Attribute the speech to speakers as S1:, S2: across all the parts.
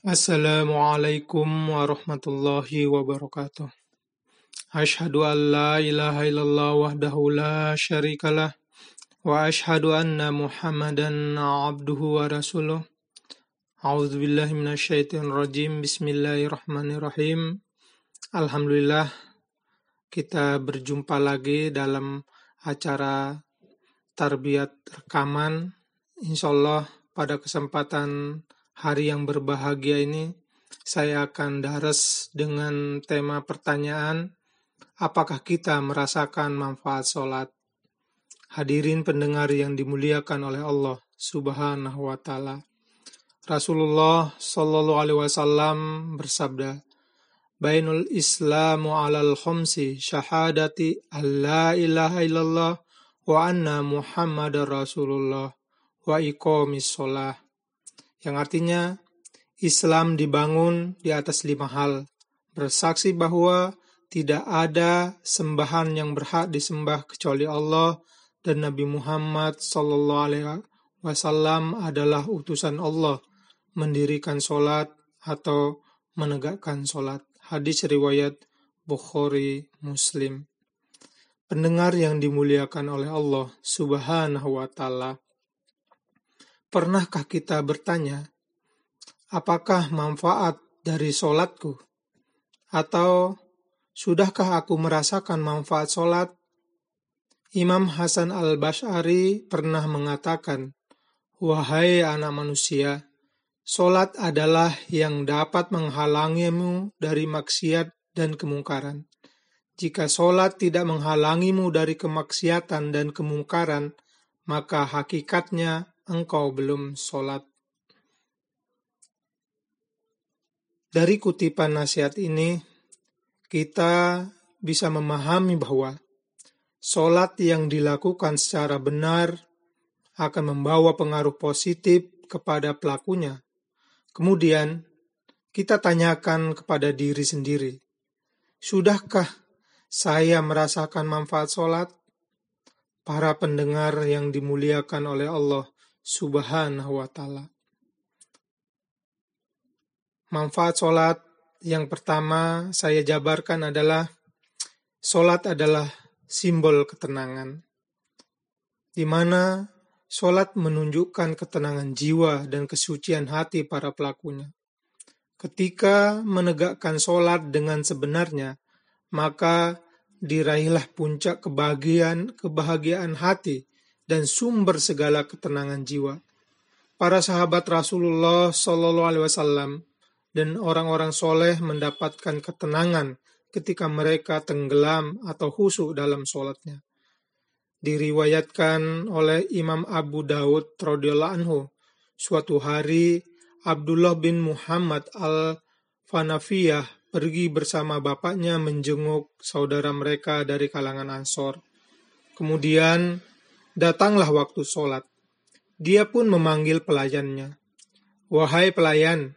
S1: Assalamualaikum warahmatullahi wabarakatuh. Ashhadu an la ilaha illallah wahdahu la syarikalah wa ashhadu anna Muhammadan abduhu wa rasuluh. A'udzu billahi minasyaitonir rajim. Bismillahirrahmanirrahim. Alhamdulillah kita berjumpa lagi dalam acara tarbiyat rekaman. Insyaallah pada kesempatan hari yang berbahagia ini, saya akan daras dengan tema pertanyaan, apakah kita merasakan manfaat sholat? Hadirin pendengar yang dimuliakan oleh Allah Subhanahu wa taala. Rasulullah Shallallahu alaihi wasallam bersabda, Bainul Islamu alal khomsi syahadati alla ilaha illallah wa anna Muhammadar Rasulullah wa iqamis sholah yang artinya Islam dibangun di atas lima hal, bersaksi bahwa tidak ada sembahan yang berhak disembah kecuali Allah dan Nabi Muhammad Wasallam adalah utusan Allah mendirikan solat atau menegakkan solat. Hadis riwayat Bukhari Muslim. Pendengar yang dimuliakan oleh Allah Subhanahu wa Ta'ala, Pernahkah kita bertanya, apakah manfaat dari solatku? Atau sudahkah aku merasakan manfaat solat? Imam Hasan al-Bash'ari pernah mengatakan, Wahai anak manusia, solat adalah yang dapat menghalangimu dari maksiat dan kemungkaran. Jika solat tidak menghalangimu dari kemaksiatan dan kemungkaran, maka hakikatnya engkau belum sholat. Dari kutipan nasihat ini, kita bisa memahami bahwa sholat yang dilakukan secara benar akan membawa pengaruh positif kepada pelakunya. Kemudian, kita tanyakan kepada diri sendiri, sudahkah saya merasakan manfaat sholat? Para pendengar yang dimuliakan oleh Allah, Subhanahu wa Ta'ala. Manfaat sholat yang pertama saya jabarkan adalah sholat adalah simbol ketenangan, di mana sholat menunjukkan ketenangan jiwa dan kesucian hati para pelakunya. Ketika menegakkan sholat dengan sebenarnya, maka diraihlah puncak kebahagiaan kebahagiaan hati dan sumber segala ketenangan jiwa. Para sahabat Rasulullah Shallallahu Alaihi Wasallam dan orang-orang soleh mendapatkan ketenangan ketika mereka tenggelam atau khusyuk dalam sholatnya. Diriwayatkan oleh Imam Abu Daud radhiyallahu anhu, suatu hari Abdullah bin Muhammad al-Fanafiyah pergi bersama bapaknya menjenguk saudara mereka dari kalangan Ansor. Kemudian Datanglah waktu sholat. Dia pun memanggil pelayannya. Wahai pelayan,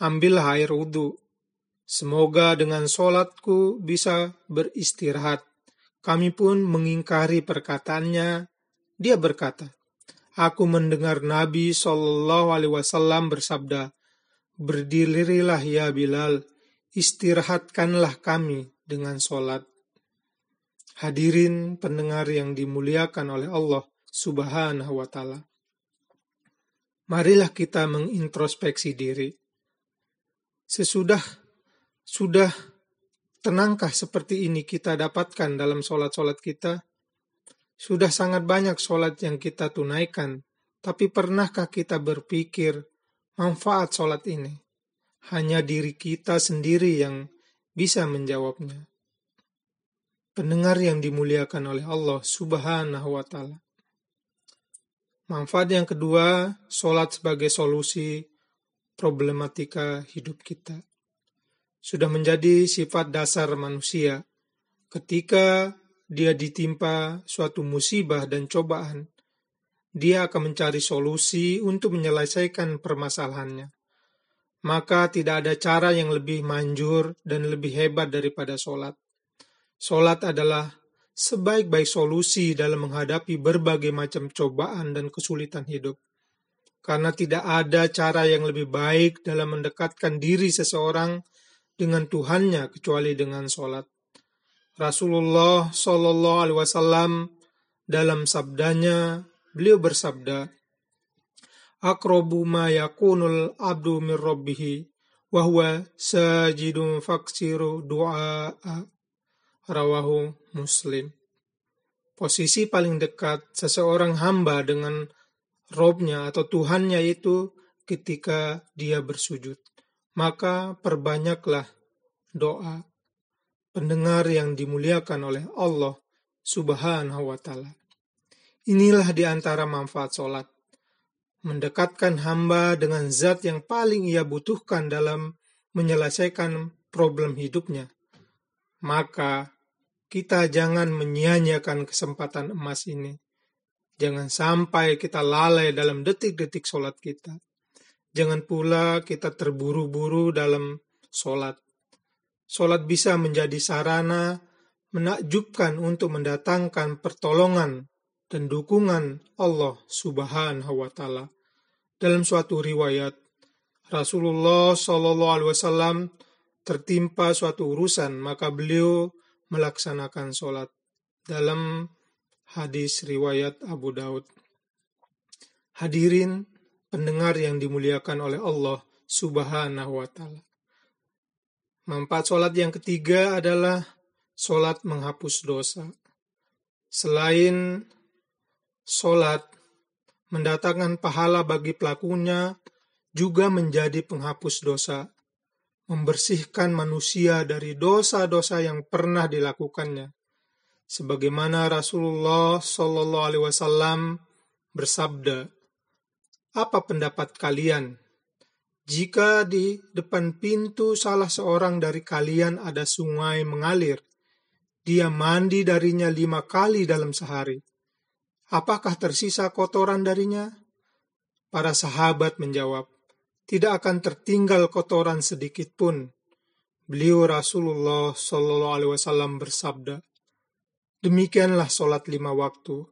S1: ambillah air wudhu. Semoga dengan sholatku bisa beristirahat. Kami pun mengingkari perkataannya. Dia berkata, Aku mendengar Nabi Shallallahu Alaihi Wasallam bersabda, Berdirilah ya Bilal, istirahatkanlah kami dengan sholat. Hadirin pendengar yang dimuliakan oleh Allah Subhanahu wa Ta'ala, marilah kita mengintrospeksi diri. Sesudah sudah tenangkah seperti ini kita dapatkan dalam sholat-sholat kita? Sudah sangat banyak sholat yang kita tunaikan, tapi pernahkah kita berpikir manfaat sholat ini? Hanya diri kita sendiri yang bisa menjawabnya pendengar yang dimuliakan oleh Allah Subhanahu wa Ta'ala. Manfaat yang kedua, sholat sebagai solusi problematika hidup kita. Sudah menjadi sifat dasar manusia. Ketika dia ditimpa suatu musibah dan cobaan, dia akan mencari solusi untuk menyelesaikan permasalahannya. Maka tidak ada cara yang lebih manjur dan lebih hebat daripada sholat. Solat adalah sebaik-baik solusi dalam menghadapi berbagai macam cobaan dan kesulitan hidup. karena tidak ada cara yang lebih baik dalam mendekatkan diri seseorang dengan Tuhannya kecuali dengan sholat. Rasulullah Shallallahu Alaihi Wasallam dalam sabdanya beliau bersabda, "Akrobu ma yakunul abdu min rabbihi wahwa sajidun faksiru doa rawahu muslim." Posisi paling dekat seseorang hamba dengan Robnya atau Tuhannya itu ketika dia bersujud. Maka perbanyaklah doa pendengar yang dimuliakan oleh Allah subhanahu wa ta'ala. Inilah di antara manfaat sholat. Mendekatkan hamba dengan zat yang paling ia butuhkan dalam menyelesaikan problem hidupnya. Maka kita jangan menyia-nyiakan kesempatan emas ini Jangan sampai kita lalai dalam detik-detik sholat kita. Jangan pula kita terburu-buru dalam sholat. Sholat bisa menjadi sarana menakjubkan untuk mendatangkan pertolongan dan dukungan Allah Subhanahu wa Ta'ala. Dalam suatu riwayat, Rasulullah Shallallahu Alaihi Wasallam tertimpa suatu urusan, maka beliau melaksanakan sholat. Dalam Hadis riwayat Abu Daud. Hadirin pendengar yang dimuliakan oleh Allah Subhanahu wa taala. Manfaat sholat yang ketiga adalah sholat menghapus dosa. Selain sholat mendatangkan pahala bagi pelakunya, juga menjadi penghapus dosa, membersihkan manusia dari dosa-dosa yang pernah dilakukannya sebagaimana Rasulullah Shallallahu Alaihi Wasallam bersabda, "Apa pendapat kalian jika di depan pintu salah seorang dari kalian ada sungai mengalir, dia mandi darinya lima kali dalam sehari? Apakah tersisa kotoran darinya?" Para sahabat menjawab, "Tidak akan tertinggal kotoran sedikit pun." Beliau Rasulullah Shallallahu Alaihi Wasallam bersabda, Demikianlah solat lima waktu.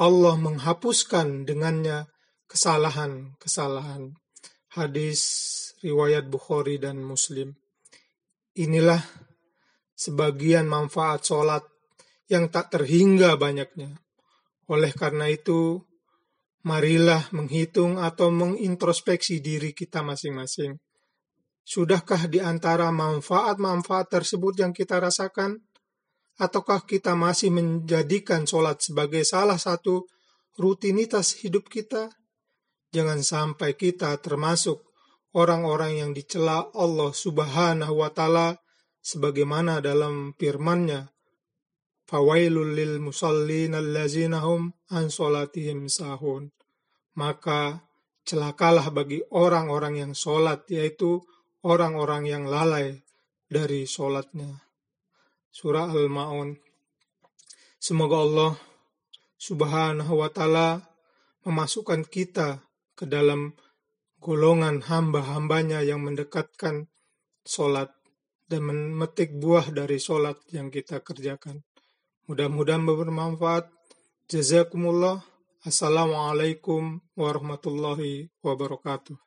S1: Allah menghapuskan dengannya kesalahan-kesalahan. Hadis riwayat Bukhari dan Muslim. Inilah sebagian manfaat solat yang tak terhingga banyaknya. Oleh karena itu, marilah menghitung atau mengintrospeksi diri kita masing-masing. Sudahkah di antara manfaat-manfaat tersebut yang kita rasakan? Ataukah kita masih menjadikan sholat sebagai salah satu rutinitas hidup kita? Jangan sampai kita termasuk orang-orang yang dicela Allah Subhanahu wa taala sebagaimana dalam firman-Nya Fawailul lil musallin allazina hum an salatihim sahun maka celakalah bagi orang-orang yang sholat yaitu orang-orang yang lalai dari sholatnya surah Al-Ma'un. Semoga Allah Subhanahu wa taala memasukkan kita ke dalam golongan hamba-hambanya yang mendekatkan solat dan memetik buah dari solat yang kita kerjakan. Mudah-mudahan bermanfaat. Jazakumullah. Assalamualaikum warahmatullahi wabarakatuh.